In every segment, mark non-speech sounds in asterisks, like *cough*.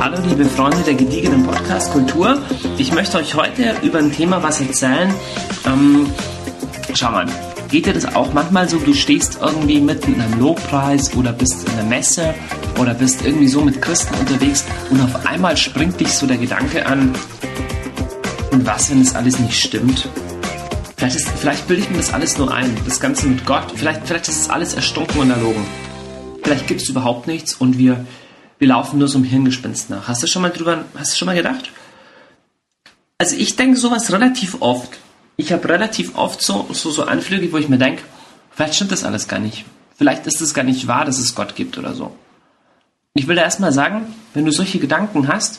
Hallo liebe Freunde der gediegenen Podcast-Kultur. Ich möchte euch heute über ein Thema was erzählen. Ähm, schau mal, geht dir das auch manchmal so, du stehst irgendwie mitten in einem Lobpreis oder bist in einer Messe oder bist irgendwie so mit Christen unterwegs und auf einmal springt dich so der Gedanke an, und was, wenn das alles nicht stimmt? Vielleicht, ist, vielleicht bilde ich mir das alles nur ein, das Ganze mit Gott. Vielleicht, vielleicht ist es alles erstunken und erlogen. Vielleicht gibt es überhaupt nichts und wir, wir laufen nur so einem Hirngespinst nach. Hast du schon mal drüber, hast du schon mal gedacht? Also ich denke sowas relativ oft. Ich habe relativ oft so, so, so Anflüge, wo ich mir denke, vielleicht stimmt das alles gar nicht. Vielleicht ist es gar nicht wahr, dass es Gott gibt oder so. Ich will da erstmal sagen, wenn du solche Gedanken hast,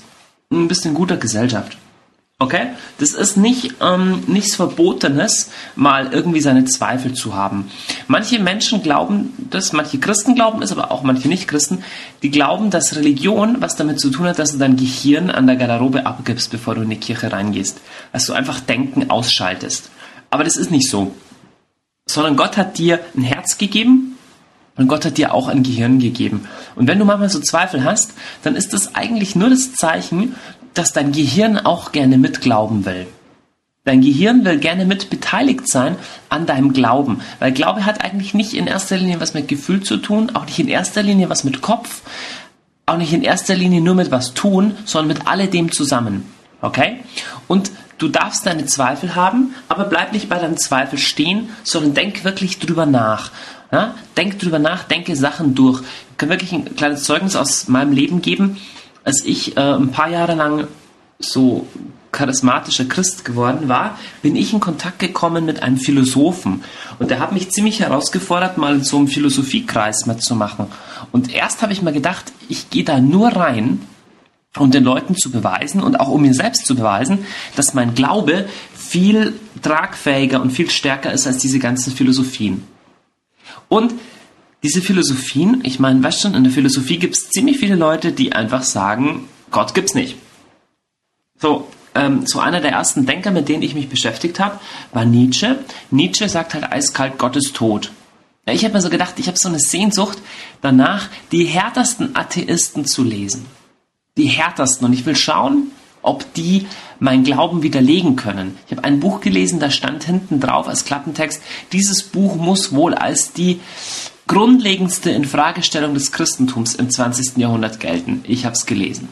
bist du in guter Gesellschaft. Okay? Das ist nicht ähm, nichts Verbotenes, mal irgendwie seine Zweifel zu haben. Manche Menschen glauben das, manche Christen glauben es, aber auch manche Nicht-Christen, die glauben, dass Religion was damit zu tun hat, dass du dein Gehirn an der Garderobe abgibst, bevor du in die Kirche reingehst. Dass du einfach Denken ausschaltest. Aber das ist nicht so. Sondern Gott hat dir ein Herz gegeben und Gott hat dir auch ein Gehirn gegeben. Und wenn du manchmal so Zweifel hast, dann ist das eigentlich nur das Zeichen, dass dein Gehirn auch gerne mitglauben will. Dein Gehirn will gerne mit beteiligt sein an deinem Glauben, weil Glaube hat eigentlich nicht in erster Linie was mit Gefühl zu tun, auch nicht in erster Linie was mit Kopf, auch nicht in erster Linie nur mit was tun, sondern mit alledem zusammen. Okay? Und du darfst deine Zweifel haben, aber bleib nicht bei deinem Zweifel stehen, sondern denk wirklich drüber nach. Ja? Denk drüber nach, denke Sachen durch. Ich kann wirklich ein kleines Zeugnis aus meinem Leben geben als ich äh, ein paar Jahre lang so charismatischer Christ geworden war, bin ich in Kontakt gekommen mit einem Philosophen. Und der hat mich ziemlich herausgefordert, mal so einem Philosophiekreis mitzumachen. Und erst habe ich mir gedacht, ich gehe da nur rein, um den Leuten zu beweisen und auch um mir selbst zu beweisen, dass mein Glaube viel tragfähiger und viel stärker ist als diese ganzen Philosophien. Und diese Philosophien, ich meine, weißt schon, in der Philosophie gibt es ziemlich viele Leute, die einfach sagen, Gott gibt's nicht. So, ähm, so einer der ersten Denker, mit denen ich mich beschäftigt habe, war Nietzsche. Nietzsche sagt halt eiskalt, Gott ist tot. Ja, ich habe mir so gedacht, ich habe so eine Sehnsucht danach, die härtesten Atheisten zu lesen. Die härtesten. Und ich will schauen, ob die mein Glauben widerlegen können. Ich habe ein Buch gelesen, da stand hinten drauf als Klappentext, dieses Buch muss wohl als die grundlegendste Infragestellung des Christentums im 20. Jahrhundert gelten. Ich habe es gelesen.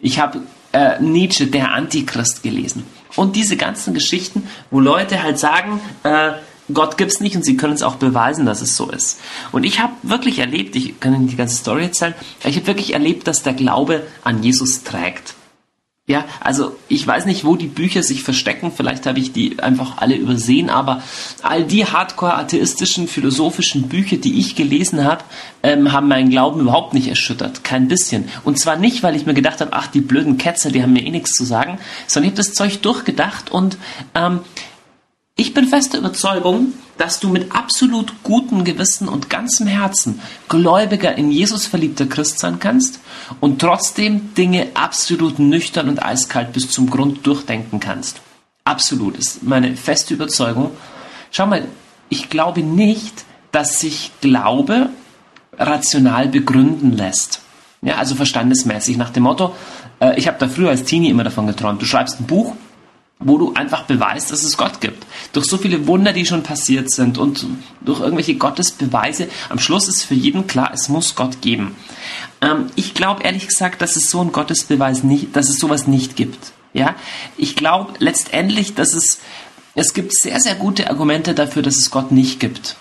Ich habe äh, Nietzsche, der Antichrist, gelesen. Und diese ganzen Geschichten, wo Leute halt sagen, äh, Gott gibt's nicht und sie können es auch beweisen, dass es so ist. Und ich habe wirklich erlebt, ich kann Ihnen die ganze Story erzählen, ich habe wirklich erlebt, dass der Glaube an Jesus trägt. Ja, also ich weiß nicht, wo die Bücher sich verstecken, vielleicht habe ich die einfach alle übersehen, aber all die hardcore-atheistischen, philosophischen Bücher, die ich gelesen habe, ähm, haben meinen Glauben überhaupt nicht erschüttert, kein bisschen. Und zwar nicht, weil ich mir gedacht habe, ach, die blöden Ketzer, die haben mir eh nichts zu sagen, sondern ich habe das Zeug durchgedacht und ähm, ich bin fester Überzeugung, dass du mit absolut gutem Gewissen und ganzem Herzen gläubiger in Jesus verliebter Christ sein kannst und trotzdem Dinge absolut nüchtern und eiskalt bis zum Grund durchdenken kannst. Absolut, ist meine feste Überzeugung. Schau mal, ich glaube nicht, dass sich Glaube rational begründen lässt. Ja, also verstandesmäßig nach dem Motto, äh, ich habe da früher als Teenie immer davon geträumt, du schreibst ein Buch wo du einfach beweist, dass es Gott gibt. Durch so viele Wunder, die schon passiert sind und durch irgendwelche Gottesbeweise, am Schluss ist für jeden klar, es muss Gott geben. Ähm, ich glaube ehrlich gesagt, dass es so einen Gottesbeweis nicht, dass es sowas nicht gibt. Ja, ich glaube letztendlich, dass es es gibt sehr sehr gute Argumente dafür, dass es Gott nicht gibt.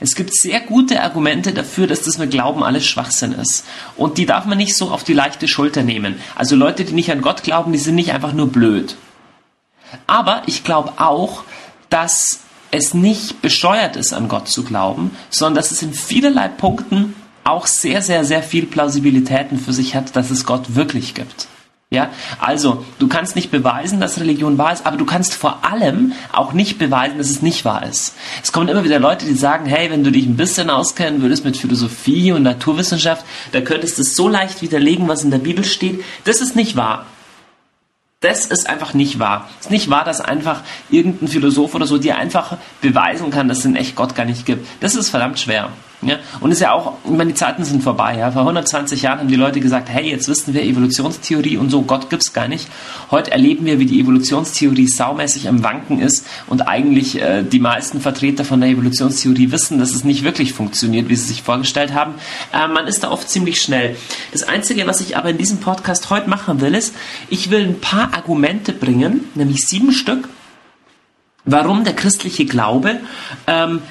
Es gibt sehr gute Argumente dafür, dass das mit Glauben alles Schwachsinn ist. Und die darf man nicht so auf die leichte Schulter nehmen. Also Leute, die nicht an Gott glauben, die sind nicht einfach nur blöd. Aber ich glaube auch, dass es nicht bescheuert ist, an Gott zu glauben, sondern dass es in vielerlei Punkten auch sehr, sehr, sehr viel Plausibilitäten für sich hat, dass es Gott wirklich gibt. Ja, also du kannst nicht beweisen, dass Religion wahr ist, aber du kannst vor allem auch nicht beweisen, dass es nicht wahr ist. Es kommen immer wieder Leute, die sagen, hey, wenn du dich ein bisschen auskennen würdest mit Philosophie und Naturwissenschaft, da könntest du es so leicht widerlegen, was in der Bibel steht. Das ist nicht wahr. Das ist einfach nicht wahr. Es ist nicht wahr, dass einfach irgendein Philosoph oder so dir einfach beweisen kann, dass es in echt Gott gar nicht gibt. Das ist verdammt schwer. Ja? Und ist ja auch, ich meine, die Zeiten sind vorbei. Ja? Vor 120 Jahren haben die Leute gesagt, hey, jetzt wissen wir Evolutionstheorie und so, Gott gibt's gar nicht. Heute erleben wir, wie die Evolutionstheorie saumäßig am Wanken ist und eigentlich äh, die meisten Vertreter von der Evolutionstheorie wissen, dass es nicht wirklich funktioniert, wie sie sich vorgestellt haben. Äh, man ist da oft ziemlich schnell. Das Einzige, was ich aber in diesem Podcast heute machen will, ist, ich will ein paar Argumente bringen, nämlich sieben Stück, warum der christliche Glaube ähm,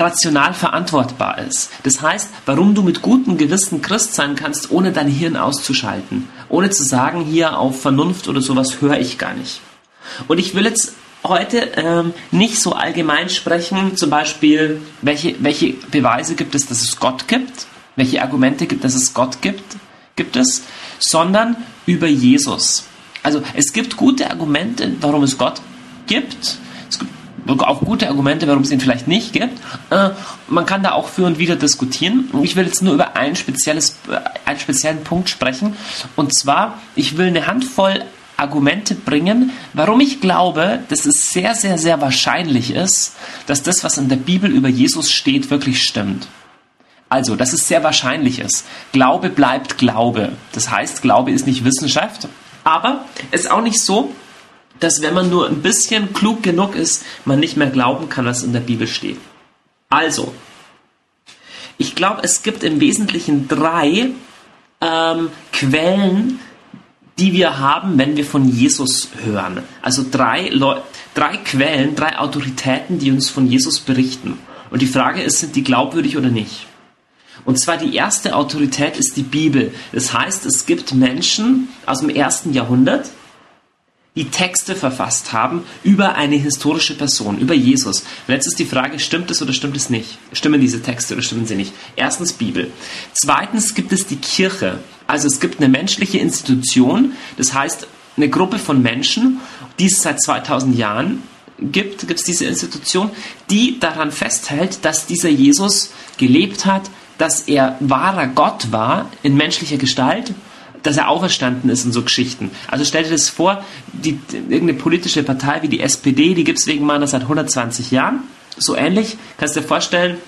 rational verantwortbar ist. Das heißt, warum du mit gutem Gewissen Christ sein kannst, ohne dein Hirn auszuschalten. Ohne zu sagen, hier auf Vernunft oder sowas höre ich gar nicht. Und ich will jetzt heute ähm, nicht so allgemein sprechen, zum Beispiel, welche, welche Beweise gibt es, dass es Gott gibt, welche Argumente gibt, dass es Gott gibt, gibt es, sondern über Jesus. Also es gibt gute Argumente, warum es Gott gibt. Es gibt auch gute Argumente, warum es ihn vielleicht nicht gibt. Äh, man kann da auch für und wieder diskutieren. Ich will jetzt nur über ein spezielles, äh, einen speziellen Punkt sprechen. Und zwar, ich will eine Handvoll Argumente bringen, warum ich glaube, dass es sehr, sehr, sehr wahrscheinlich ist, dass das, was in der Bibel über Jesus steht, wirklich stimmt. Also, dass es sehr wahrscheinlich ist. Glaube bleibt Glaube. Das heißt, Glaube ist nicht Wissenschaft, aber es ist auch nicht so, dass wenn man nur ein bisschen klug genug ist, man nicht mehr glauben kann, was in der Bibel steht. Also, ich glaube, es gibt im Wesentlichen drei ähm, Quellen, die wir haben, wenn wir von Jesus hören. Also drei, drei Quellen, drei Autoritäten, die uns von Jesus berichten. Und die Frage ist, sind die glaubwürdig oder nicht? Und zwar die erste Autorität ist die Bibel. Das heißt, es gibt Menschen aus dem ersten Jahrhundert, die Texte verfasst haben über eine historische Person, über Jesus. Und jetzt ist die Frage, stimmt es oder stimmt es nicht? Stimmen diese Texte oder stimmen sie nicht? Erstens Bibel. Zweitens gibt es die Kirche. Also es gibt eine menschliche Institution, das heißt eine Gruppe von Menschen, die es seit 2000 Jahren gibt, gibt es diese Institution, die daran festhält, dass dieser Jesus gelebt hat, dass er wahrer Gott war in menschlicher Gestalt dass er auferstanden ist und so Geschichten. Also stell dir das vor, die, irgendeine politische Partei wie die SPD, die gibt es wegen meiner seit 120 Jahren. So ähnlich kannst du dir vorstellen,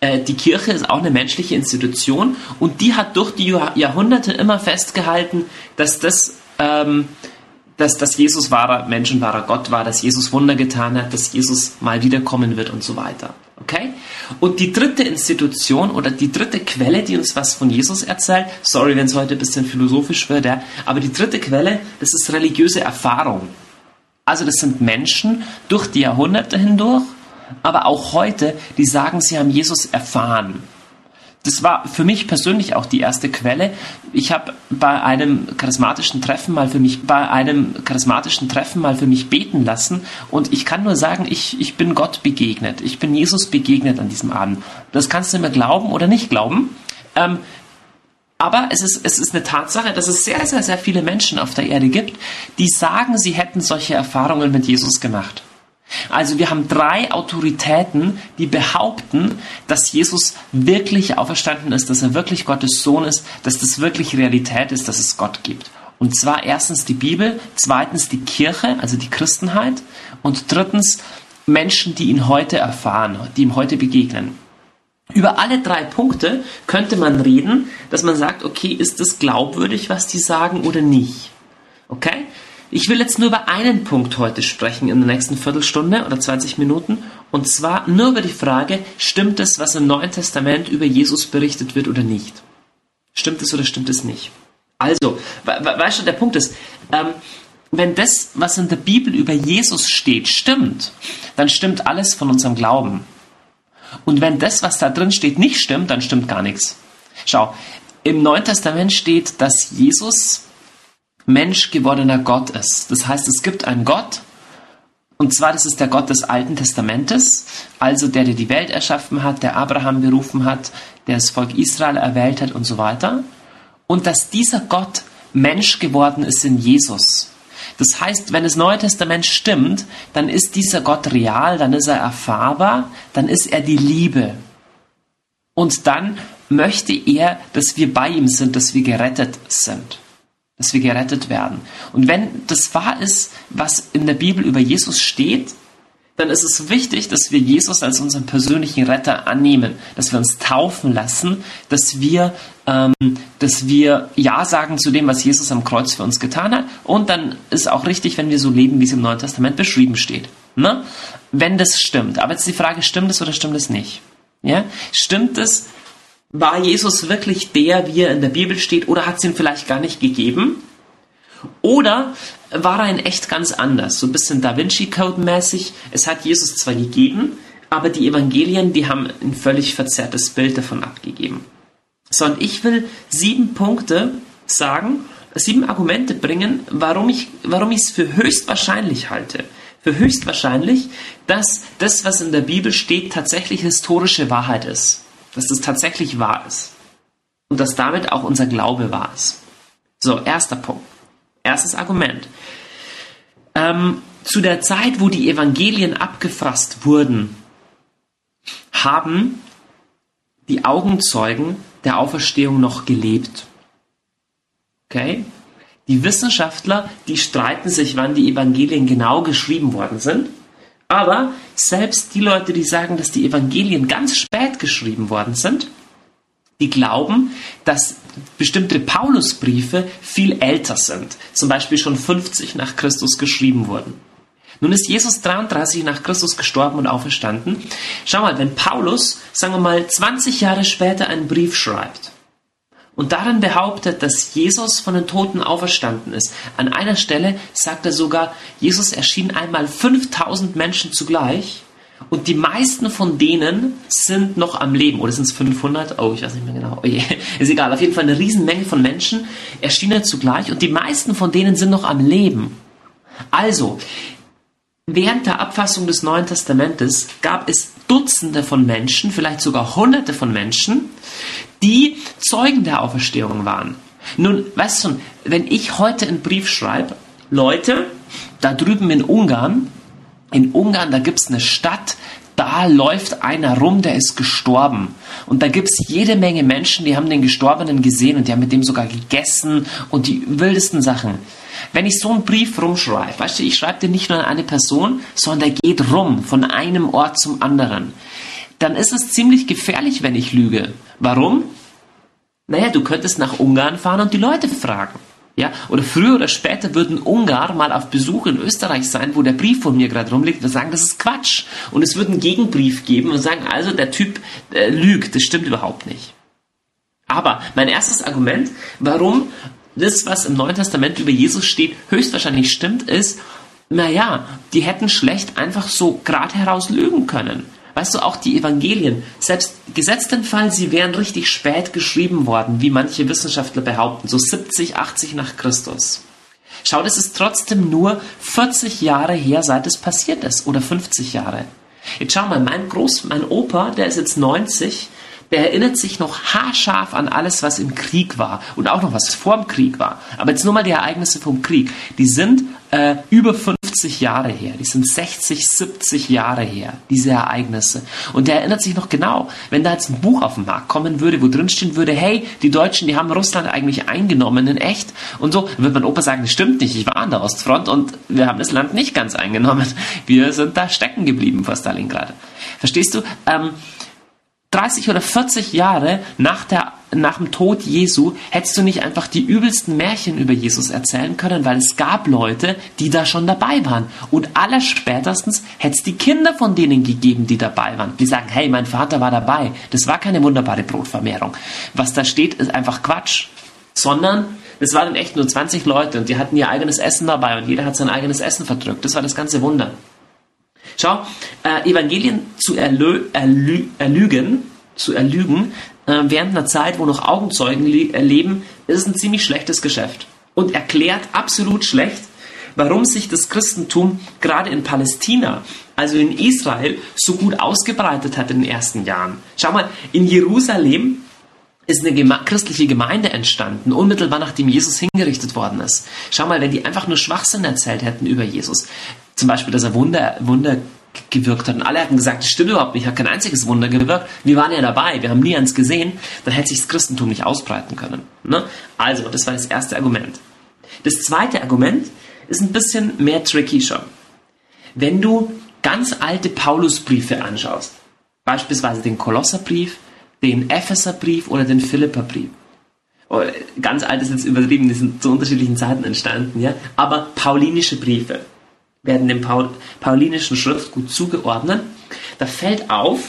äh, die Kirche ist auch eine menschliche Institution und die hat durch die Jahrhunderte immer festgehalten, dass das ähm, dass, dass Jesus wahrer Mensch wahrer Gott war, dass Jesus Wunder getan hat, dass Jesus mal wiederkommen wird und so weiter. Okay? Und die dritte Institution oder die dritte Quelle, die uns was von Jesus erzählt, sorry, wenn es heute ein bisschen philosophisch wird, ja, aber die dritte Quelle, das ist religiöse Erfahrung. Also das sind Menschen durch die Jahrhunderte hindurch, aber auch heute, die sagen, sie haben Jesus erfahren das war für mich persönlich auch die erste Quelle. Ich habe bei einem charismatischen Treffen mal für mich bei einem charismatischen Treffen mal für mich beten lassen und ich kann nur sagen, ich, ich bin Gott begegnet. Ich bin Jesus begegnet an diesem Abend. Das kannst du mir glauben oder nicht glauben. Ähm, aber es ist, es ist eine Tatsache, dass es sehr, sehr, sehr viele Menschen auf der Erde gibt, die sagen, sie hätten solche Erfahrungen mit Jesus gemacht. Also wir haben drei Autoritäten, die behaupten, dass Jesus wirklich auferstanden ist, dass er wirklich Gottes Sohn ist, dass das wirklich Realität ist, dass es Gott gibt. Und zwar erstens die Bibel, zweitens die Kirche, also die Christenheit und drittens Menschen, die ihn heute erfahren, die ihm heute begegnen. Über alle drei Punkte könnte man reden, dass man sagt, okay, ist es glaubwürdig, was die sagen oder nicht? Okay? Ich will jetzt nur über einen Punkt heute sprechen in der nächsten Viertelstunde oder 20 Minuten. Und zwar nur über die Frage, stimmt es, was im Neuen Testament über Jesus berichtet wird oder nicht? Stimmt es oder stimmt es nicht? Also, weißt du, der Punkt ist, ähm, wenn das, was in der Bibel über Jesus steht, stimmt, dann stimmt alles von unserem Glauben. Und wenn das, was da drin steht, nicht stimmt, dann stimmt gar nichts. Schau, im Neuen Testament steht, dass Jesus Mensch gewordener Gott ist. Das heißt, es gibt einen Gott, und zwar das ist der Gott des Alten Testamentes, also der, der die Welt erschaffen hat, der Abraham berufen hat, der das Volk Israel erwählt hat und so weiter. Und dass dieser Gott Mensch geworden ist in Jesus. Das heißt, wenn das Neue Testament stimmt, dann ist dieser Gott real, dann ist er erfahrbar, dann ist er die Liebe. Und dann möchte er, dass wir bei ihm sind, dass wir gerettet sind dass wir gerettet werden. Und wenn das wahr ist, was in der Bibel über Jesus steht, dann ist es wichtig, dass wir Jesus als unseren persönlichen Retter annehmen, dass wir uns taufen lassen, dass wir, ähm, dass wir Ja sagen zu dem, was Jesus am Kreuz für uns getan hat. Und dann ist auch richtig, wenn wir so leben, wie es im Neuen Testament beschrieben steht. Ne? Wenn das stimmt. Aber jetzt die Frage, stimmt es oder stimmt es nicht? Ja? Stimmt es? War Jesus wirklich der, wie er in der Bibel steht, oder hat es ihn vielleicht gar nicht gegeben? Oder war er in echt ganz anders, so ein bisschen Da Vinci Code mäßig. Es hat Jesus zwar gegeben, aber die Evangelien, die haben ein völlig verzerrtes Bild davon abgegeben. So, und ich will sieben Punkte sagen, sieben Argumente bringen, warum ich warum ich es für höchstwahrscheinlich halte. Für höchstwahrscheinlich, dass das, was in der Bibel steht, tatsächlich historische Wahrheit ist. Dass das tatsächlich wahr ist. Und dass damit auch unser Glaube wahr ist. So, erster Punkt. Erstes Argument. Ähm, zu der Zeit, wo die Evangelien abgefasst wurden, haben die Augenzeugen der Auferstehung noch gelebt. Okay? Die Wissenschaftler, die streiten sich, wann die Evangelien genau geschrieben worden sind. Aber selbst die Leute, die sagen, dass die Evangelien ganz spät geschrieben worden sind, die glauben, dass bestimmte Paulusbriefe viel älter sind, zum Beispiel schon 50 nach Christus geschrieben wurden. Nun ist Jesus 33 nach Christus gestorben und auferstanden. Schau mal, wenn Paulus, sagen wir mal, 20 Jahre später einen Brief schreibt und darin behauptet, dass Jesus von den Toten auferstanden ist, an einer Stelle sagt er sogar, Jesus erschien einmal 5000 Menschen zugleich und die meisten von denen sind noch am Leben. Oder sind es 500? Oh, ich weiß nicht mehr genau. Oh je. *laughs* Ist egal. Auf jeden Fall eine Riesenmenge von Menschen erschienen zugleich. Und die meisten von denen sind noch am Leben. Also, während der Abfassung des Neuen Testamentes gab es Dutzende von Menschen, vielleicht sogar Hunderte von Menschen, die Zeugen der Auferstehung waren. Nun, weißt du, wenn ich heute einen Brief schreibe, Leute, da drüben in Ungarn, in Ungarn, da gibt es eine Stadt, da läuft einer rum, der ist gestorben. Und da gibt es jede Menge Menschen, die haben den Gestorbenen gesehen und die haben mit dem sogar gegessen und die wildesten Sachen. Wenn ich so einen Brief rumschreibe, weißt du, ich schreibe den nicht nur an eine Person, sondern der geht rum von einem Ort zum anderen, dann ist es ziemlich gefährlich, wenn ich lüge. Warum? Naja, du könntest nach Ungarn fahren und die Leute fragen. Ja, oder früher oder später würden Ungarn mal auf Besuch in Österreich sein, wo der Brief von mir gerade rumliegt, und sagen, das ist Quatsch. Und es würde einen Gegenbrief geben und sagen, also der Typ äh, lügt, das stimmt überhaupt nicht. Aber mein erstes Argument, warum das, was im Neuen Testament über Jesus steht, höchstwahrscheinlich stimmt, ist, naja, die hätten schlecht einfach so gerade heraus lügen können. Weißt du, auch die Evangelien, selbst gesetzt den Fall, sie wären richtig spät geschrieben worden, wie manche Wissenschaftler behaupten, so 70, 80 nach Christus. Schau, das ist trotzdem nur 40 Jahre her, seit es passiert ist, oder 50 Jahre. Jetzt schau mal, mein Groß, mein Opa, der ist jetzt 90, der erinnert sich noch haarscharf an alles, was im Krieg war und auch noch was vor dem Krieg war. Aber jetzt nur mal die Ereignisse vom Krieg. Die sind äh, über 50 Jahre her, die sind 60, 70 Jahre her, diese Ereignisse. Und der erinnert sich noch genau, wenn da jetzt ein Buch auf den Markt kommen würde, wo drin stehen würde, hey, die Deutschen, die haben Russland eigentlich eingenommen in echt und so, würde mein Opa sagen, das stimmt nicht, ich war an der Ostfront und wir haben das Land nicht ganz eingenommen. Wir sind da stecken geblieben vor Stalingrad. Verstehst du? Ähm, 30 oder 40 Jahre nach, der, nach dem Tod Jesu hättest du nicht einfach die übelsten Märchen über Jesus erzählen können, weil es gab Leute, die da schon dabei waren. Und allerspätestens hätte es die Kinder von denen gegeben, die dabei waren. Die sagen, hey, mein Vater war dabei. Das war keine wunderbare Brotvermehrung. Was da steht, ist einfach Quatsch. Sondern es waren echt nur 20 Leute und die hatten ihr eigenes Essen dabei und jeder hat sein eigenes Essen verdrückt. Das war das ganze Wunder. Schau, äh, Evangelien zu erlö erlü erlügen, zu erlügen, äh, während einer Zeit, wo noch Augenzeugen leben, ist ein ziemlich schlechtes Geschäft. Und erklärt absolut schlecht, warum sich das Christentum gerade in Palästina, also in Israel, so gut ausgebreitet hat in den ersten Jahren. Schau mal, in Jerusalem ist eine geme christliche Gemeinde entstanden, unmittelbar nachdem Jesus hingerichtet worden ist. Schau mal, wenn die einfach nur Schwachsinn erzählt hätten über Jesus, zum Beispiel, dass er Wunder, Wunder gewirkt hat. Und alle hatten gesagt, das stimmt überhaupt nicht, hat kein einziges Wunder gewirkt. Wir waren ja dabei, wir haben nie eins gesehen. Dann hätte sich das Christentum nicht ausbreiten können. Ne? Also, das war das erste Argument. Das zweite Argument ist ein bisschen mehr tricky schon. Wenn du ganz alte Paulusbriefe anschaust, beispielsweise den Kolosserbrief, den Epheserbrief oder den Philipperbrief, oh, ganz alt ist jetzt übertrieben, die sind zu unterschiedlichen Zeiten entstanden, ja, aber paulinische Briefe werden dem Paul, paulinischen Schriftgut zugeordnet. Da fällt auf,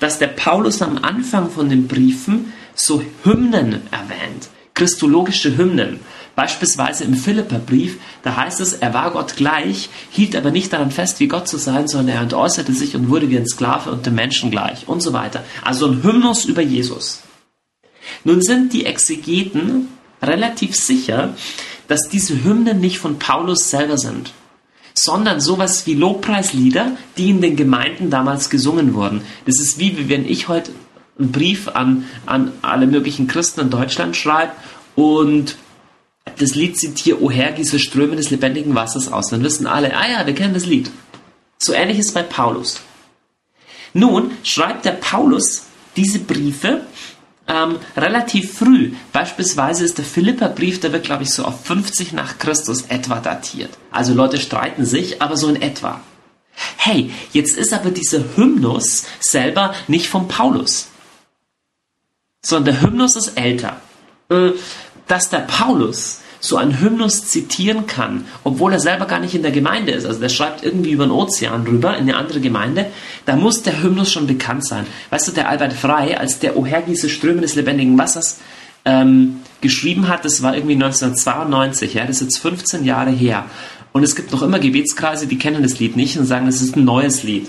dass der Paulus am Anfang von den Briefen so Hymnen erwähnt, christologische Hymnen. Beispielsweise im Philipperbrief, da heißt es, er war Gott gleich, hielt aber nicht daran fest, wie Gott zu sein, sondern er entäußerte sich und wurde wie ein Sklave und dem Menschen gleich und so weiter. Also ein Hymnus über Jesus. Nun sind die Exegeten relativ sicher, dass diese Hymnen nicht von Paulus selber sind, sondern sowas wie Lobpreislieder, die in den Gemeinden damals gesungen wurden. Das ist wie, wenn ich heute einen Brief an, an alle möglichen Christen in Deutschland schreibe und das Lied zitiere, O Herr, gieße Ströme des lebendigen Wassers aus. Dann wissen alle, ah ja, wir kennen das Lied. So ähnlich ist bei Paulus. Nun schreibt der Paulus diese Briefe ähm, relativ früh. Beispielsweise ist der Philipperbrief, der wird, glaube ich, so auf 50 nach Christus etwa datiert. Also Leute streiten sich, aber so in etwa. Hey, jetzt ist aber dieser Hymnus selber nicht von Paulus, sondern der Hymnus ist älter. Äh, dass der Paulus so einen Hymnus zitieren kann, obwohl er selber gar nicht in der Gemeinde ist. Also der schreibt irgendwie über den Ozean rüber in eine andere Gemeinde. Da muss der Hymnus schon bekannt sein. Weißt du, der Albert Frey, als der O Herr, gieße Ströme des lebendigen Wassers ähm, geschrieben hat, das war irgendwie 1992, ja, das ist jetzt 15 Jahre her. Und es gibt noch immer Gebetskreise, die kennen das Lied nicht und sagen, das ist ein neues Lied.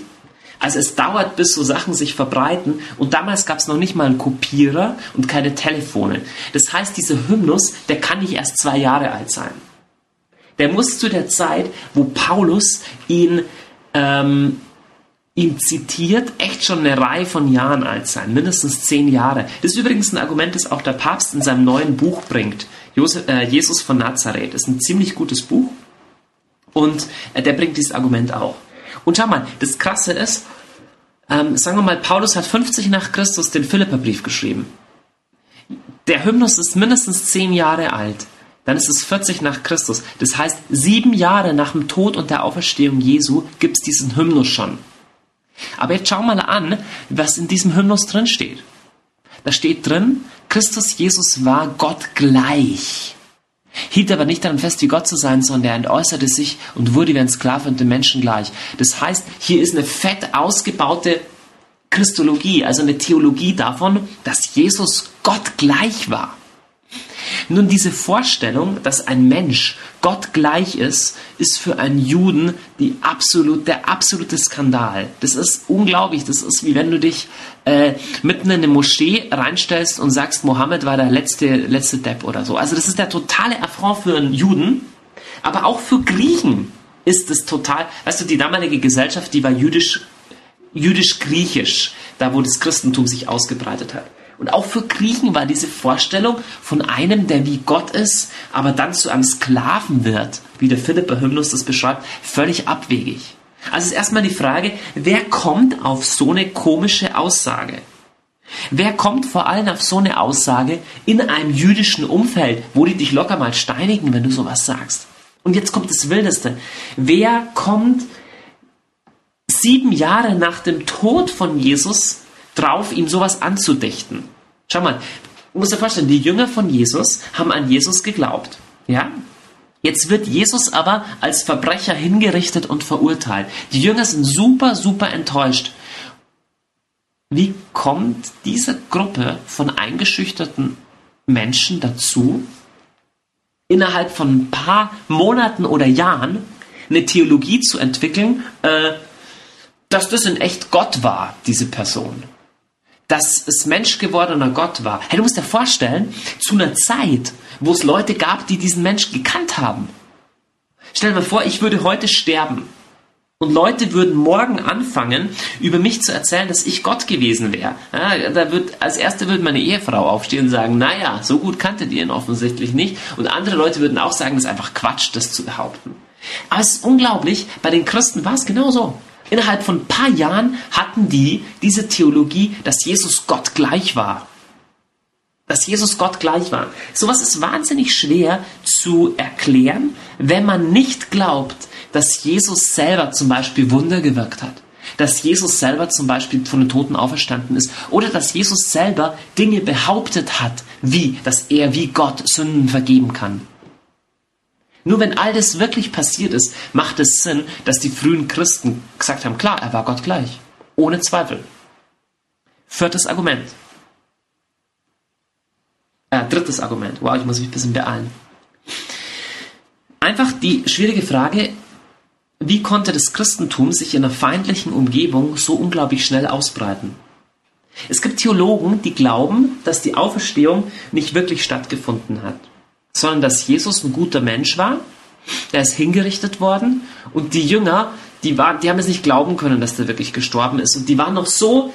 Also es dauert, bis so Sachen sich verbreiten. Und damals gab es noch nicht mal einen Kopierer und keine Telefone. Das heißt, dieser Hymnus, der kann nicht erst zwei Jahre alt sein. Der muss zu der Zeit, wo Paulus ihn, ähm, ihn zitiert, echt schon eine Reihe von Jahren alt sein. Mindestens zehn Jahre. Das ist übrigens ein Argument, das auch der Papst in seinem neuen Buch bringt. Äh, Jesus von Nazareth. Das ist ein ziemlich gutes Buch. Und äh, der bringt dieses Argument auch. Und schau mal, das Krasse ist, ähm, sagen wir mal, Paulus hat 50 nach Christus den Philipperbrief geschrieben. Der Hymnus ist mindestens 10 Jahre alt. Dann ist es 40 nach Christus. Das heißt, sieben Jahre nach dem Tod und der Auferstehung Jesu gibt es diesen Hymnus schon. Aber jetzt schau mal an, was in diesem Hymnus drin steht. Da steht drin, Christus Jesus war Gott gleich hielt aber nicht daran fest, wie Gott zu sein, sondern er entäußerte sich und wurde wie ein Sklave und dem Menschen gleich. Das heißt, hier ist eine fett ausgebaute Christologie, also eine Theologie davon, dass Jesus Gott gleich war. Nun, diese Vorstellung, dass ein Mensch Gott gleich ist, ist für einen Juden die absolut, der absolute Skandal. Das ist unglaublich. Das ist wie wenn du dich äh, mitten in eine Moschee reinstellst und sagst, Mohammed war der letzte, letzte Depp oder so. Also das ist der totale Affront für einen Juden, aber auch für Griechen ist es total, weißt du, die damalige Gesellschaft, die war jüdisch, jüdisch-griechisch, da wo das Christentum sich ausgebreitet hat. Und auch für Griechen war diese Vorstellung von einem, der wie Gott ist, aber dann zu einem Sklaven wird, wie der Philipper Hymnus das beschreibt, völlig abwegig. Also ist erstmal die Frage, wer kommt auf so eine komische Aussage? Wer kommt vor allem auf so eine Aussage in einem jüdischen Umfeld, wo die dich locker mal steinigen, wenn du sowas sagst? Und jetzt kommt das Wildeste. Wer kommt sieben Jahre nach dem Tod von Jesus drauf, ihm sowas anzudichten. Schau mal, du musst dir vorstellen, die Jünger von Jesus haben an Jesus geglaubt. Ja? Jetzt wird Jesus aber als Verbrecher hingerichtet und verurteilt. Die Jünger sind super, super enttäuscht. Wie kommt diese Gruppe von eingeschüchterten Menschen dazu, innerhalb von ein paar Monaten oder Jahren eine Theologie zu entwickeln, äh, dass das in echt Gott war, diese Person? Dass es menschgewordener Gott war. Hey, du musst dir vorstellen, zu einer Zeit, wo es Leute gab, die diesen Menschen gekannt haben. Stell dir mal vor, ich würde heute sterben. Und Leute würden morgen anfangen, über mich zu erzählen, dass ich Gott gewesen wäre. Ja, da wird, als erste würde meine Ehefrau aufstehen und sagen, naja, so gut kanntet ihr ihn offensichtlich nicht. Und andere Leute würden auch sagen, das ist einfach Quatsch, das zu behaupten. Aber es ist unglaublich, bei den Christen war es genauso. Innerhalb von ein paar Jahren hatten die diese Theologie, dass Jesus Gott gleich war. Dass Jesus Gott gleich war. Sowas ist wahnsinnig schwer zu erklären, wenn man nicht glaubt, dass Jesus selber zum Beispiel Wunder gewirkt hat. Dass Jesus selber zum Beispiel von den Toten auferstanden ist. Oder dass Jesus selber Dinge behauptet hat, wie, dass er wie Gott Sünden vergeben kann. Nur wenn all das wirklich passiert ist, macht es Sinn, dass die frühen Christen gesagt haben, klar, er war Gott gleich. Ohne Zweifel. Viertes Argument. Äh, drittes Argument. Wow, ich muss mich ein bisschen beeilen. Einfach die schwierige Frage, wie konnte das Christentum sich in einer feindlichen Umgebung so unglaublich schnell ausbreiten? Es gibt Theologen, die glauben, dass die Auferstehung nicht wirklich stattgefunden hat, sondern dass Jesus ein guter Mensch war, er ist hingerichtet worden und die Jünger, die, waren, die haben es nicht glauben können, dass der wirklich gestorben ist und die waren noch so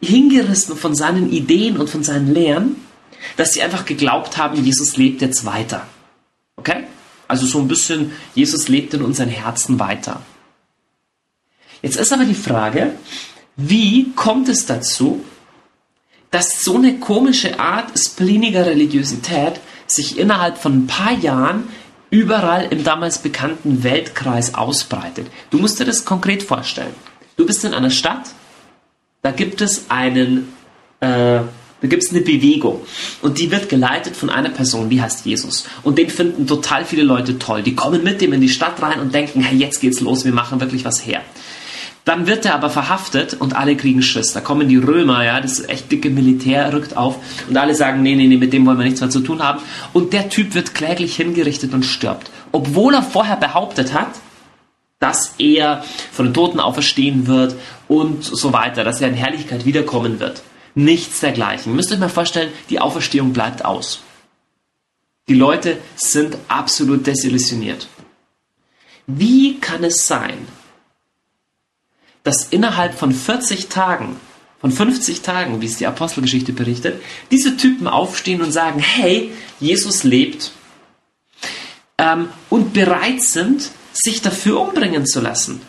hingerissen von seinen Ideen und von seinen Lehren, dass sie einfach geglaubt haben, Jesus lebt jetzt weiter. Okay? Also so ein bisschen, Jesus lebt in unseren Herzen weiter. Jetzt ist aber die Frage, wie kommt es dazu, dass so eine komische Art spliniger Religiosität sich innerhalb von ein paar Jahren überall im damals bekannten Weltkreis ausbreitet? Du musst dir das konkret vorstellen. Du bist in einer Stadt, da gibt es einen äh, da gibt es eine Bewegung und die wird geleitet von einer Person, die heißt Jesus. Und den finden total viele Leute toll. Die kommen mit dem in die Stadt rein und denken, hey, jetzt geht's los, wir machen wirklich was her. Dann wird er aber verhaftet und alle kriegen Schiss. Da kommen die Römer, ja, das echt dicke Militär rückt auf und alle sagen, nee, nee, nee, mit dem wollen wir nichts mehr zu tun haben. Und der Typ wird kläglich hingerichtet und stirbt. Obwohl er vorher behauptet hat, dass er von den Toten auferstehen wird und so weiter, dass er in Herrlichkeit wiederkommen wird. Nichts dergleichen. Müsst euch mal vorstellen, die Auferstehung bleibt aus. Die Leute sind absolut desillusioniert. Wie kann es sein, dass innerhalb von 40 Tagen, von 50 Tagen, wie es die Apostelgeschichte berichtet, diese Typen aufstehen und sagen, hey, Jesus lebt ähm, und bereit sind, sich dafür umbringen zu lassen?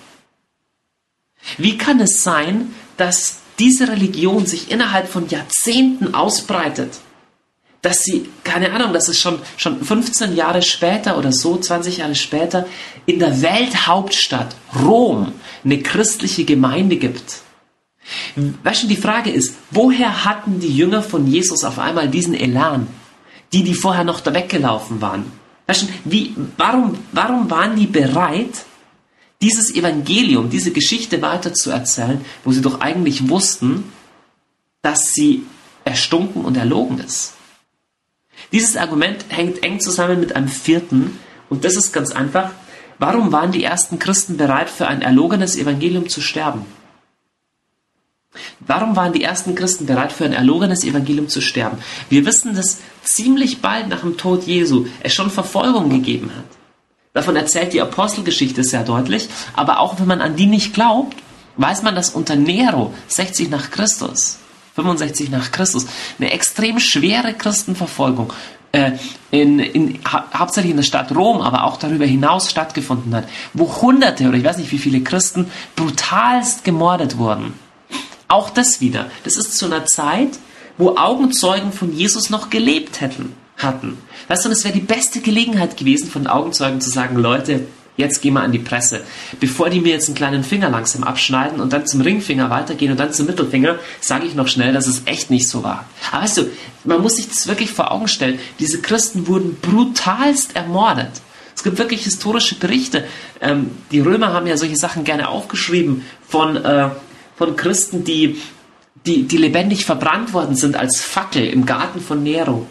Wie kann es sein, dass diese Religion sich innerhalb von Jahrzehnten ausbreitet, dass sie, keine Ahnung, dass es schon, schon 15 Jahre später oder so, 20 Jahre später, in der Welthauptstadt Rom eine christliche Gemeinde gibt. Weißt du, die Frage ist, woher hatten die Jünger von Jesus auf einmal diesen Elan? Die, die vorher noch da weggelaufen waren. Weißt du, wie, warum, warum waren die bereit, dieses Evangelium, diese Geschichte weiter zu erzählen, wo sie doch eigentlich wussten, dass sie erstunken und erlogen ist. Dieses Argument hängt eng zusammen mit einem vierten, und das ist ganz einfach, warum waren die ersten Christen bereit, für ein erlogenes Evangelium zu sterben? Warum waren die ersten Christen bereit, für ein erlogenes Evangelium zu sterben? Wir wissen, dass ziemlich bald nach dem Tod Jesu es schon Verfolgung gegeben hat. Davon erzählt die Apostelgeschichte sehr deutlich. Aber auch wenn man an die nicht glaubt, weiß man, dass unter Nero 60 nach Christus, 65 nach Christus, eine extrem schwere Christenverfolgung in, in, ha hauptsächlich in der Stadt Rom, aber auch darüber hinaus stattgefunden hat, wo Hunderte oder ich weiß nicht wie viele Christen brutalst gemordet wurden. Auch das wieder. Das ist zu einer Zeit, wo Augenzeugen von Jesus noch gelebt hätten hatten. Weißt du, es wäre die beste Gelegenheit gewesen, von Augenzeugen zu sagen, Leute, jetzt gehen wir an die Presse. Bevor die mir jetzt einen kleinen Finger langsam abschneiden und dann zum Ringfinger weitergehen und dann zum Mittelfinger, sage ich noch schnell, dass es echt nicht so war. Aber weißt du, man muss sich das wirklich vor Augen stellen. Diese Christen wurden brutalst ermordet. Es gibt wirklich historische Berichte. Ähm, die Römer haben ja solche Sachen gerne aufgeschrieben von, äh, von Christen, die, die, die lebendig verbrannt worden sind als Fackel im Garten von Nero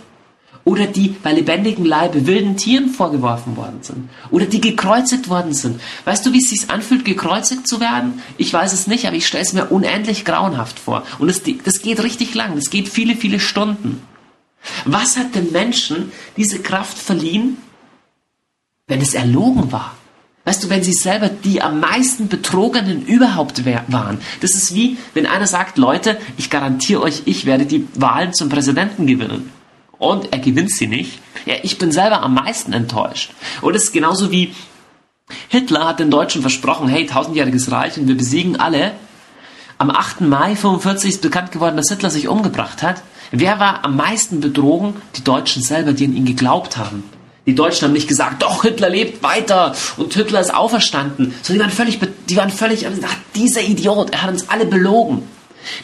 oder die bei lebendigem Leibe wilden Tieren vorgeworfen worden sind oder die gekreuzigt worden sind. Weißt du, wie es sich anfühlt, gekreuzigt zu werden? Ich weiß es nicht, aber ich stelle es mir unendlich grauenhaft vor. Und das, das geht richtig lang, das geht viele, viele Stunden. Was hat den Menschen diese Kraft verliehen, wenn es erlogen war? Weißt du, wenn sie selber die am meisten Betrogenen überhaupt waren. Das ist wie, wenn einer sagt, Leute, ich garantiere euch, ich werde die Wahlen zum Präsidenten gewinnen und er gewinnt sie nicht, ja, ich bin selber am meisten enttäuscht. Und es ist genauso wie Hitler hat den Deutschen versprochen, hey, tausendjähriges Reich und wir besiegen alle. Am 8. Mai 45 ist bekannt geworden, dass Hitler sich umgebracht hat. Wer war am meisten betrogen? Die Deutschen selber, die an ihn geglaubt haben. Die Deutschen haben nicht gesagt, doch, Hitler lebt weiter und Hitler ist auferstanden. Sondern die waren völlig, die waren völlig, ach, dieser Idiot, er hat uns alle belogen.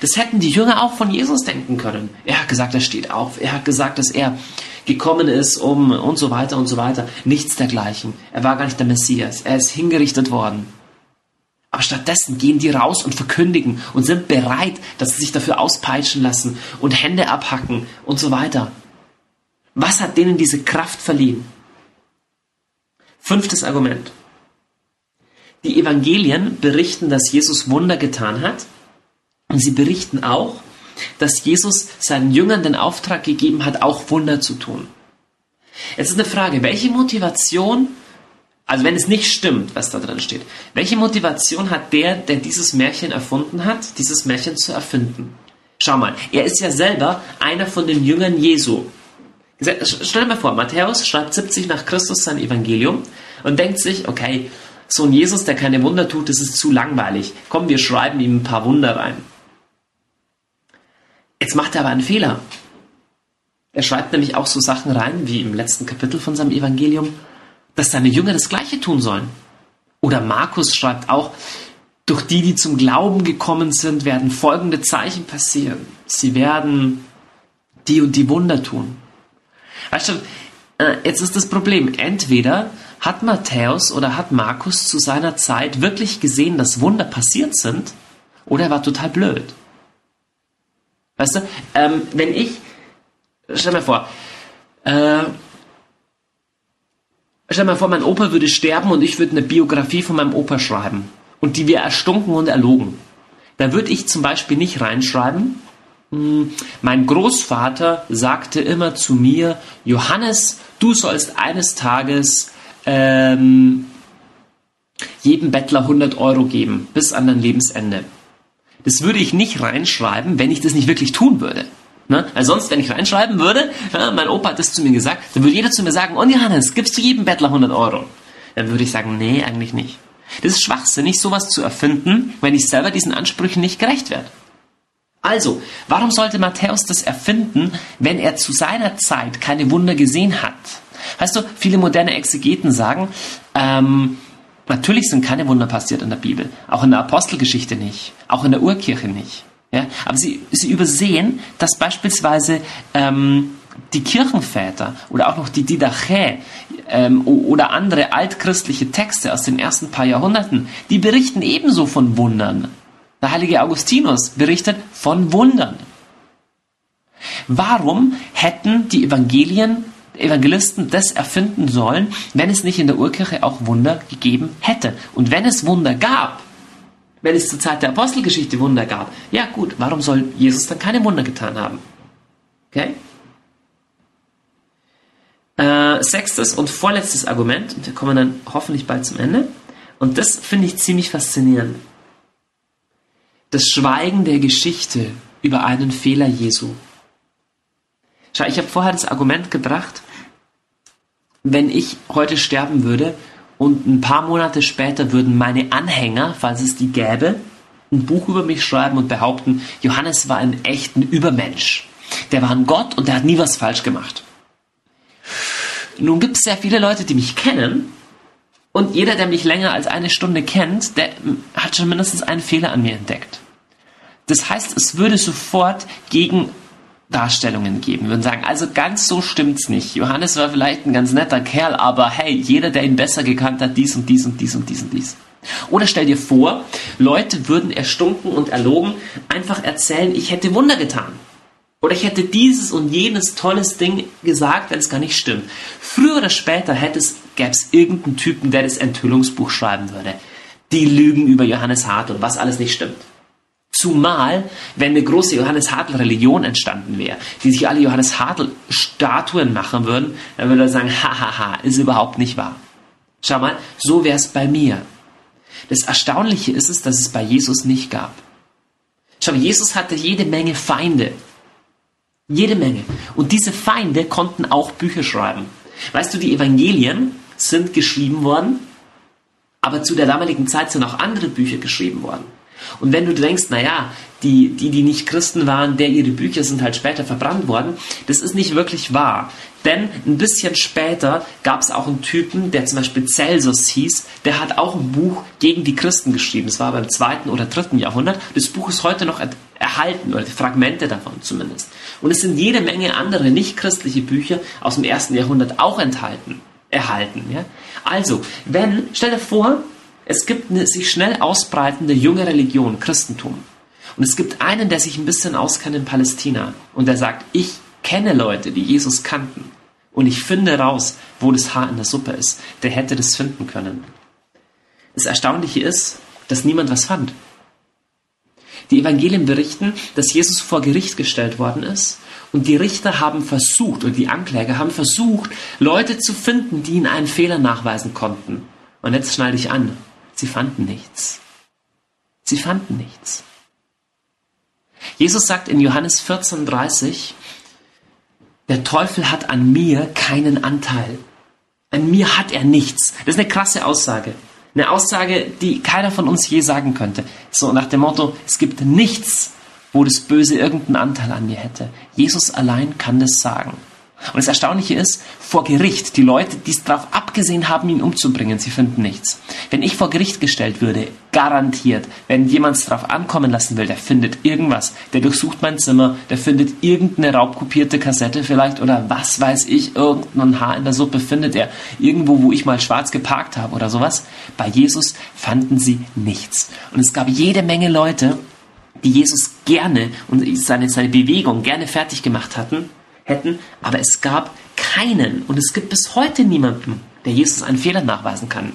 Das hätten die Jünger auch von Jesus denken können. Er hat gesagt, er steht auf. Er hat gesagt, dass er gekommen ist, um und so weiter und so weiter. Nichts dergleichen. Er war gar nicht der Messias. Er ist hingerichtet worden. Aber stattdessen gehen die raus und verkündigen und sind bereit, dass sie sich dafür auspeitschen lassen und Hände abhacken und so weiter. Was hat denen diese Kraft verliehen? Fünftes Argument. Die Evangelien berichten, dass Jesus Wunder getan hat und sie berichten auch, dass Jesus seinen Jüngern den Auftrag gegeben hat, auch Wunder zu tun. Jetzt ist eine Frage, welche Motivation, also wenn es nicht stimmt, was da drin steht, welche Motivation hat der, der dieses Märchen erfunden hat, dieses Märchen zu erfinden? Schau mal, er ist ja selber einer von den Jüngern Jesu. Stell dir mal vor, Matthäus schreibt 70 nach Christus sein Evangelium und denkt sich, okay, so ein Jesus, der keine Wunder tut, das ist zu langweilig. Komm, wir schreiben ihm ein paar Wunder rein. Jetzt macht er aber einen Fehler. Er schreibt nämlich auch so Sachen rein, wie im letzten Kapitel von seinem Evangelium, dass seine Jünger das Gleiche tun sollen. Oder Markus schreibt auch, durch die, die zum Glauben gekommen sind, werden folgende Zeichen passieren. Sie werden die und die Wunder tun. Weißt du, äh, jetzt ist das Problem. Entweder hat Matthäus oder hat Markus zu seiner Zeit wirklich gesehen, dass Wunder passiert sind, oder er war total blöd. Weißt du, ähm, wenn ich, stell mir vor, äh, stell mir vor, mein Opa würde sterben und ich würde eine Biografie von meinem Opa schreiben und die wäre erstunken und erlogen. Da würde ich zum Beispiel nicht reinschreiben, hm, mein Großvater sagte immer zu mir, Johannes, du sollst eines Tages ähm, jedem Bettler 100 Euro geben, bis an dein Lebensende. Das würde ich nicht reinschreiben, wenn ich das nicht wirklich tun würde. Ne? Weil sonst, wenn ich reinschreiben würde, ja, mein Opa hat das zu mir gesagt, dann würde jeder zu mir sagen, und Johannes, gibst du jedem Bettler 100 Euro? Dann würde ich sagen, nee, eigentlich nicht. Das ist schwachsinnig, sowas zu erfinden, wenn ich selber diesen Ansprüchen nicht gerecht werde. Also, warum sollte Matthäus das erfinden, wenn er zu seiner Zeit keine Wunder gesehen hat? Weißt du, viele moderne Exegeten sagen, ähm, Natürlich sind keine Wunder passiert in der Bibel, auch in der Apostelgeschichte nicht, auch in der Urkirche nicht. Ja? Aber sie, sie übersehen, dass beispielsweise ähm, die Kirchenväter oder auch noch die Didache ähm, oder andere altchristliche Texte aus den ersten paar Jahrhunderten, die berichten ebenso von Wundern. Der heilige Augustinus berichtet von Wundern. Warum hätten die Evangelien Evangelisten das erfinden sollen, wenn es nicht in der Urkirche auch Wunder gegeben hätte. Und wenn es Wunder gab, wenn es zur Zeit der Apostelgeschichte Wunder gab, ja gut, warum soll Jesus dann keine Wunder getan haben? Okay? Äh, sechstes und vorletztes Argument, und wir kommen dann hoffentlich bald zum Ende, und das finde ich ziemlich faszinierend. Das Schweigen der Geschichte über einen Fehler Jesu. Schau, ich habe vorher das Argument gebracht, wenn ich heute sterben würde und ein paar Monate später würden meine Anhänger, falls es die gäbe, ein Buch über mich schreiben und behaupten, Johannes war ein echter Übermensch. Der war ein Gott und der hat nie was falsch gemacht. Nun gibt es sehr viele Leute, die mich kennen und jeder, der mich länger als eine Stunde kennt, der hat schon mindestens einen Fehler an mir entdeckt. Das heißt, es würde sofort gegen Darstellungen geben. Würden sagen, also ganz so stimmt's nicht. Johannes war vielleicht ein ganz netter Kerl, aber hey, jeder, der ihn besser gekannt hat, dies und dies und dies und dies und dies. Oder stell dir vor, Leute würden erstunken und erlogen einfach erzählen, ich hätte Wunder getan. Oder ich hätte dieses und jenes tolles Ding gesagt, wenn es gar nicht stimmt. Früher oder später hätte es, gäbe es irgendeinen Typen, der das Enthüllungsbuch schreiben würde. Die Lügen über Johannes Hart und was alles nicht stimmt. Zumal, wenn eine große Johannes Hartl-Religion entstanden wäre, die sich alle Johannes Hartl-Statuen machen würden, dann würde er sagen, *laughs* hahaha, ist überhaupt nicht wahr. Schau mal, so wäre es bei mir. Das Erstaunliche ist es, dass es bei Jesus nicht gab. Schau, Jesus hatte jede Menge Feinde. Jede Menge. Und diese Feinde konnten auch Bücher schreiben. Weißt du, die Evangelien sind geschrieben worden, aber zu der damaligen Zeit sind auch andere Bücher geschrieben worden. Und wenn du denkst, naja, die, die, die nicht Christen waren, der ihre Bücher sind halt später verbrannt worden, das ist nicht wirklich wahr. Denn ein bisschen später gab es auch einen Typen, der zum Beispiel Celsus hieß, der hat auch ein Buch gegen die Christen geschrieben. Das war beim zweiten oder dritten Jahrhundert. Das Buch ist heute noch erhalten, oder Fragmente davon zumindest. Und es sind jede Menge andere nicht-christliche Bücher aus dem ersten Jahrhundert auch enthalten, erhalten. Ja? Also, wenn, stell dir vor, es gibt eine sich schnell ausbreitende junge Religion, Christentum. Und es gibt einen, der sich ein bisschen auskennt in Palästina und der sagt, ich kenne Leute, die Jesus kannten und ich finde raus, wo das Haar in der Suppe ist. Der hätte das finden können. Das Erstaunliche ist, dass niemand was fand. Die Evangelien berichten, dass Jesus vor Gericht gestellt worden ist und die Richter haben versucht, oder die Ankläger haben versucht, Leute zu finden, die ihnen einen Fehler nachweisen konnten. Und jetzt schneide ich an. Sie fanden nichts. Sie fanden nichts. Jesus sagt in Johannes 14,30, der Teufel hat an mir keinen Anteil. An mir hat er nichts. Das ist eine krasse Aussage. Eine Aussage, die keiner von uns je sagen könnte. So nach dem Motto, es gibt nichts, wo das Böse irgendeinen Anteil an mir hätte. Jesus allein kann das sagen. Und das Erstaunliche ist, vor Gericht, die Leute, die es darauf abgesehen haben, ihn umzubringen, sie finden nichts. Wenn ich vor Gericht gestellt würde, garantiert, wenn jemand es darauf ankommen lassen will, der findet irgendwas, der durchsucht mein Zimmer, der findet irgendeine raubkopierte Kassette vielleicht oder was weiß ich, irgendein Haar in der Suppe findet er irgendwo, wo ich mal schwarz geparkt habe oder sowas. Bei Jesus fanden sie nichts. Und es gab jede Menge Leute, die Jesus gerne und seine, seine Bewegung gerne fertig gemacht hatten, hätten, aber es gab keinen und es gibt bis heute niemanden, der Jesus einen Fehler nachweisen kann.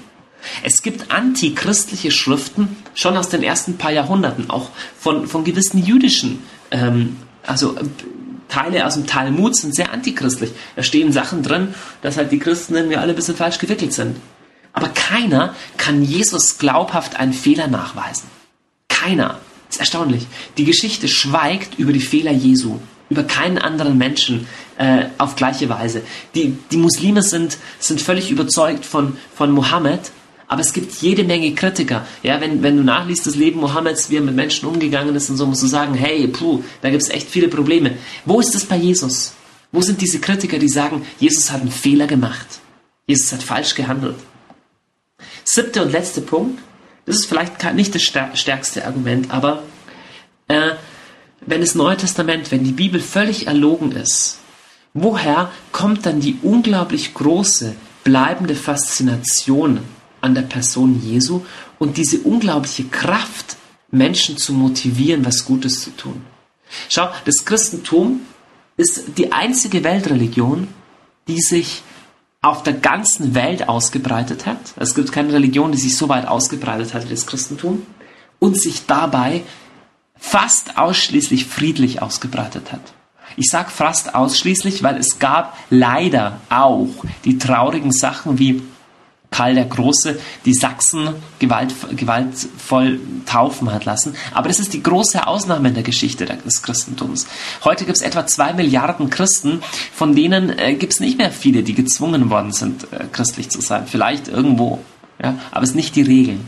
Es gibt antichristliche Schriften schon aus den ersten paar Jahrhunderten, auch von, von gewissen jüdischen, ähm, also äh, Teile aus dem Talmud sind sehr antichristlich. Da stehen Sachen drin, dass halt die Christen irgendwie alle ein bisschen falsch gewickelt sind. Aber keiner kann Jesus glaubhaft einen Fehler nachweisen. Keiner. Das ist erstaunlich. Die Geschichte schweigt über die Fehler Jesu über keinen anderen Menschen äh, auf gleiche Weise. Die, die Muslime sind, sind völlig überzeugt von, von Mohammed, aber es gibt jede Menge Kritiker. Ja, wenn, wenn du nachliest das Leben Mohammeds, wie er mit Menschen umgegangen ist und so, musst du sagen, hey, puh, da gibt es echt viele Probleme. Wo ist das bei Jesus? Wo sind diese Kritiker, die sagen, Jesus hat einen Fehler gemacht? Jesus hat falsch gehandelt. Siebter und letzter Punkt, das ist vielleicht nicht das stärkste Argument, aber äh, wenn das Neue Testament, wenn die Bibel völlig erlogen ist, woher kommt dann die unglaublich große, bleibende Faszination an der Person Jesu und diese unglaubliche Kraft, Menschen zu motivieren, was Gutes zu tun? Schau, das Christentum ist die einzige Weltreligion, die sich auf der ganzen Welt ausgebreitet hat. Es gibt keine Religion, die sich so weit ausgebreitet hat wie das Christentum und sich dabei fast ausschließlich friedlich ausgebreitet hat. Ich sage fast ausschließlich, weil es gab leider auch die traurigen Sachen wie Karl der Große die Sachsen gewalt, gewaltvoll taufen hat lassen. Aber das ist die große Ausnahme in der Geschichte des Christentums. Heute gibt es etwa zwei Milliarden Christen, von denen äh, gibt es nicht mehr viele, die gezwungen worden sind, äh, christlich zu sein. Vielleicht irgendwo, ja, aber es ist nicht die Regel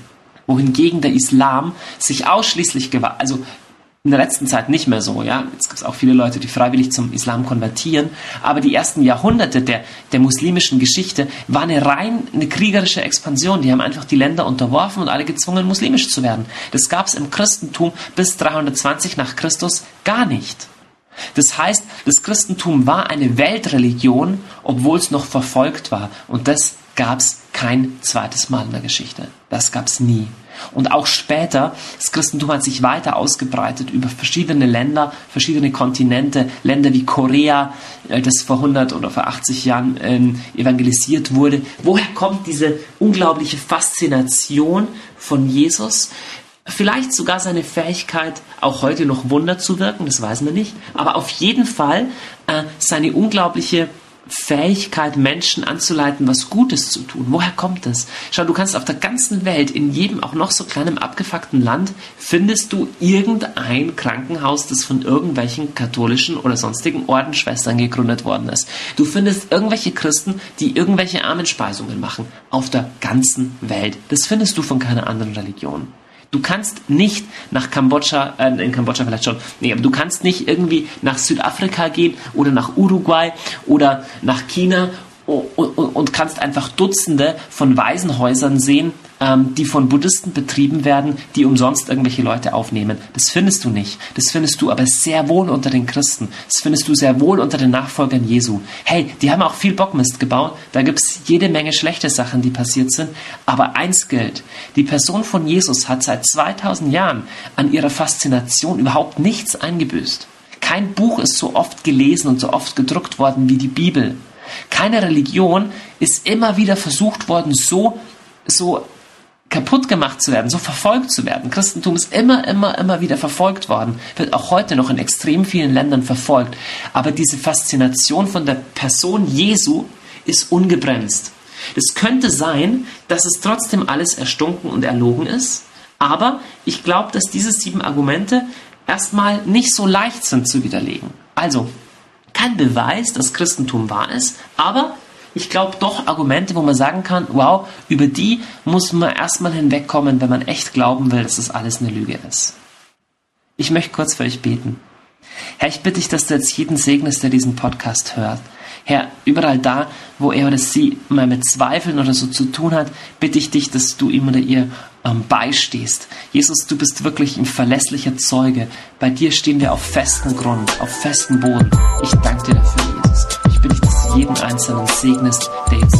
wohingegen der Islam sich ausschließlich also in der letzten Zeit nicht mehr so, ja. Jetzt gibt es auch viele Leute, die freiwillig zum Islam konvertieren. Aber die ersten Jahrhunderte der, der muslimischen Geschichte war eine rein eine kriegerische Expansion. Die haben einfach die Länder unterworfen und alle gezwungen, muslimisch zu werden. Das gab es im Christentum bis 320 nach Christus gar nicht. Das heißt, das Christentum war eine Weltreligion, obwohl es noch verfolgt war. Und das gab es kein zweites Mal in der Geschichte. Das gab es nie. Und auch später, das Christentum hat sich weiter ausgebreitet über verschiedene Länder, verschiedene Kontinente, Länder wie Korea, äh, das vor 100 oder vor 80 Jahren ähm, evangelisiert wurde. Woher kommt diese unglaubliche Faszination von Jesus? Vielleicht sogar seine Fähigkeit, auch heute noch Wunder zu wirken, das weiß man nicht. Aber auf jeden Fall äh, seine unglaubliche Fähigkeit, Menschen anzuleiten, was Gutes zu tun. Woher kommt das? Schau, du kannst auf der ganzen Welt, in jedem auch noch so kleinen abgefuckten Land, findest du irgendein Krankenhaus, das von irgendwelchen katholischen oder sonstigen Ordensschwestern gegründet worden ist. Du findest irgendwelche Christen, die irgendwelche Armenspeisungen machen. Auf der ganzen Welt. Das findest du von keiner anderen Religion. Du kannst nicht nach Kambodscha, äh, in Kambodscha vielleicht schon, nee, aber du kannst nicht irgendwie nach Südafrika gehen oder nach Uruguay oder nach China und kannst einfach Dutzende von Waisenhäusern sehen, ähm, die von Buddhisten betrieben werden, die umsonst irgendwelche Leute aufnehmen. Das findest du nicht. Das findest du aber sehr wohl unter den Christen. Das findest du sehr wohl unter den Nachfolgern Jesu. Hey, die haben auch viel Bockmist gebaut. Da gibt es jede Menge schlechte Sachen, die passiert sind. Aber eins gilt. Die Person von Jesus hat seit 2000 Jahren an ihrer Faszination überhaupt nichts eingebüßt. Kein Buch ist so oft gelesen und so oft gedruckt worden wie die Bibel. Keine Religion ist immer wieder versucht worden, so, so kaputt gemacht zu werden, so verfolgt zu werden. Christentum ist immer, immer, immer wieder verfolgt worden, wird auch heute noch in extrem vielen Ländern verfolgt. Aber diese Faszination von der Person Jesu ist ungebremst. Es könnte sein, dass es trotzdem alles erstunken und erlogen ist, aber ich glaube, dass diese sieben Argumente erstmal nicht so leicht sind zu widerlegen. Also, kein Beweis, dass Christentum wahr ist, aber ich glaube doch Argumente, wo man sagen kann, wow, über die muss man erstmal hinwegkommen, wenn man echt glauben will, dass das alles eine Lüge ist. Ich möchte kurz für euch beten. Herr, ich bitte dich, dass du jetzt jeden segnest, der diesen Podcast hört. Herr, überall da, wo er oder sie mal mit Zweifeln oder so zu tun hat, bitte ich dich, dass du ihm oder ihr ähm, beistehst. Jesus, du bist wirklich ein verlässlicher Zeuge. Bei dir stehen wir auf festem Grund, auf festem Boden. Ich danke dir dafür, Jesus. Ich bitte dich, dass du jeden Einzelnen segnest, der jetzt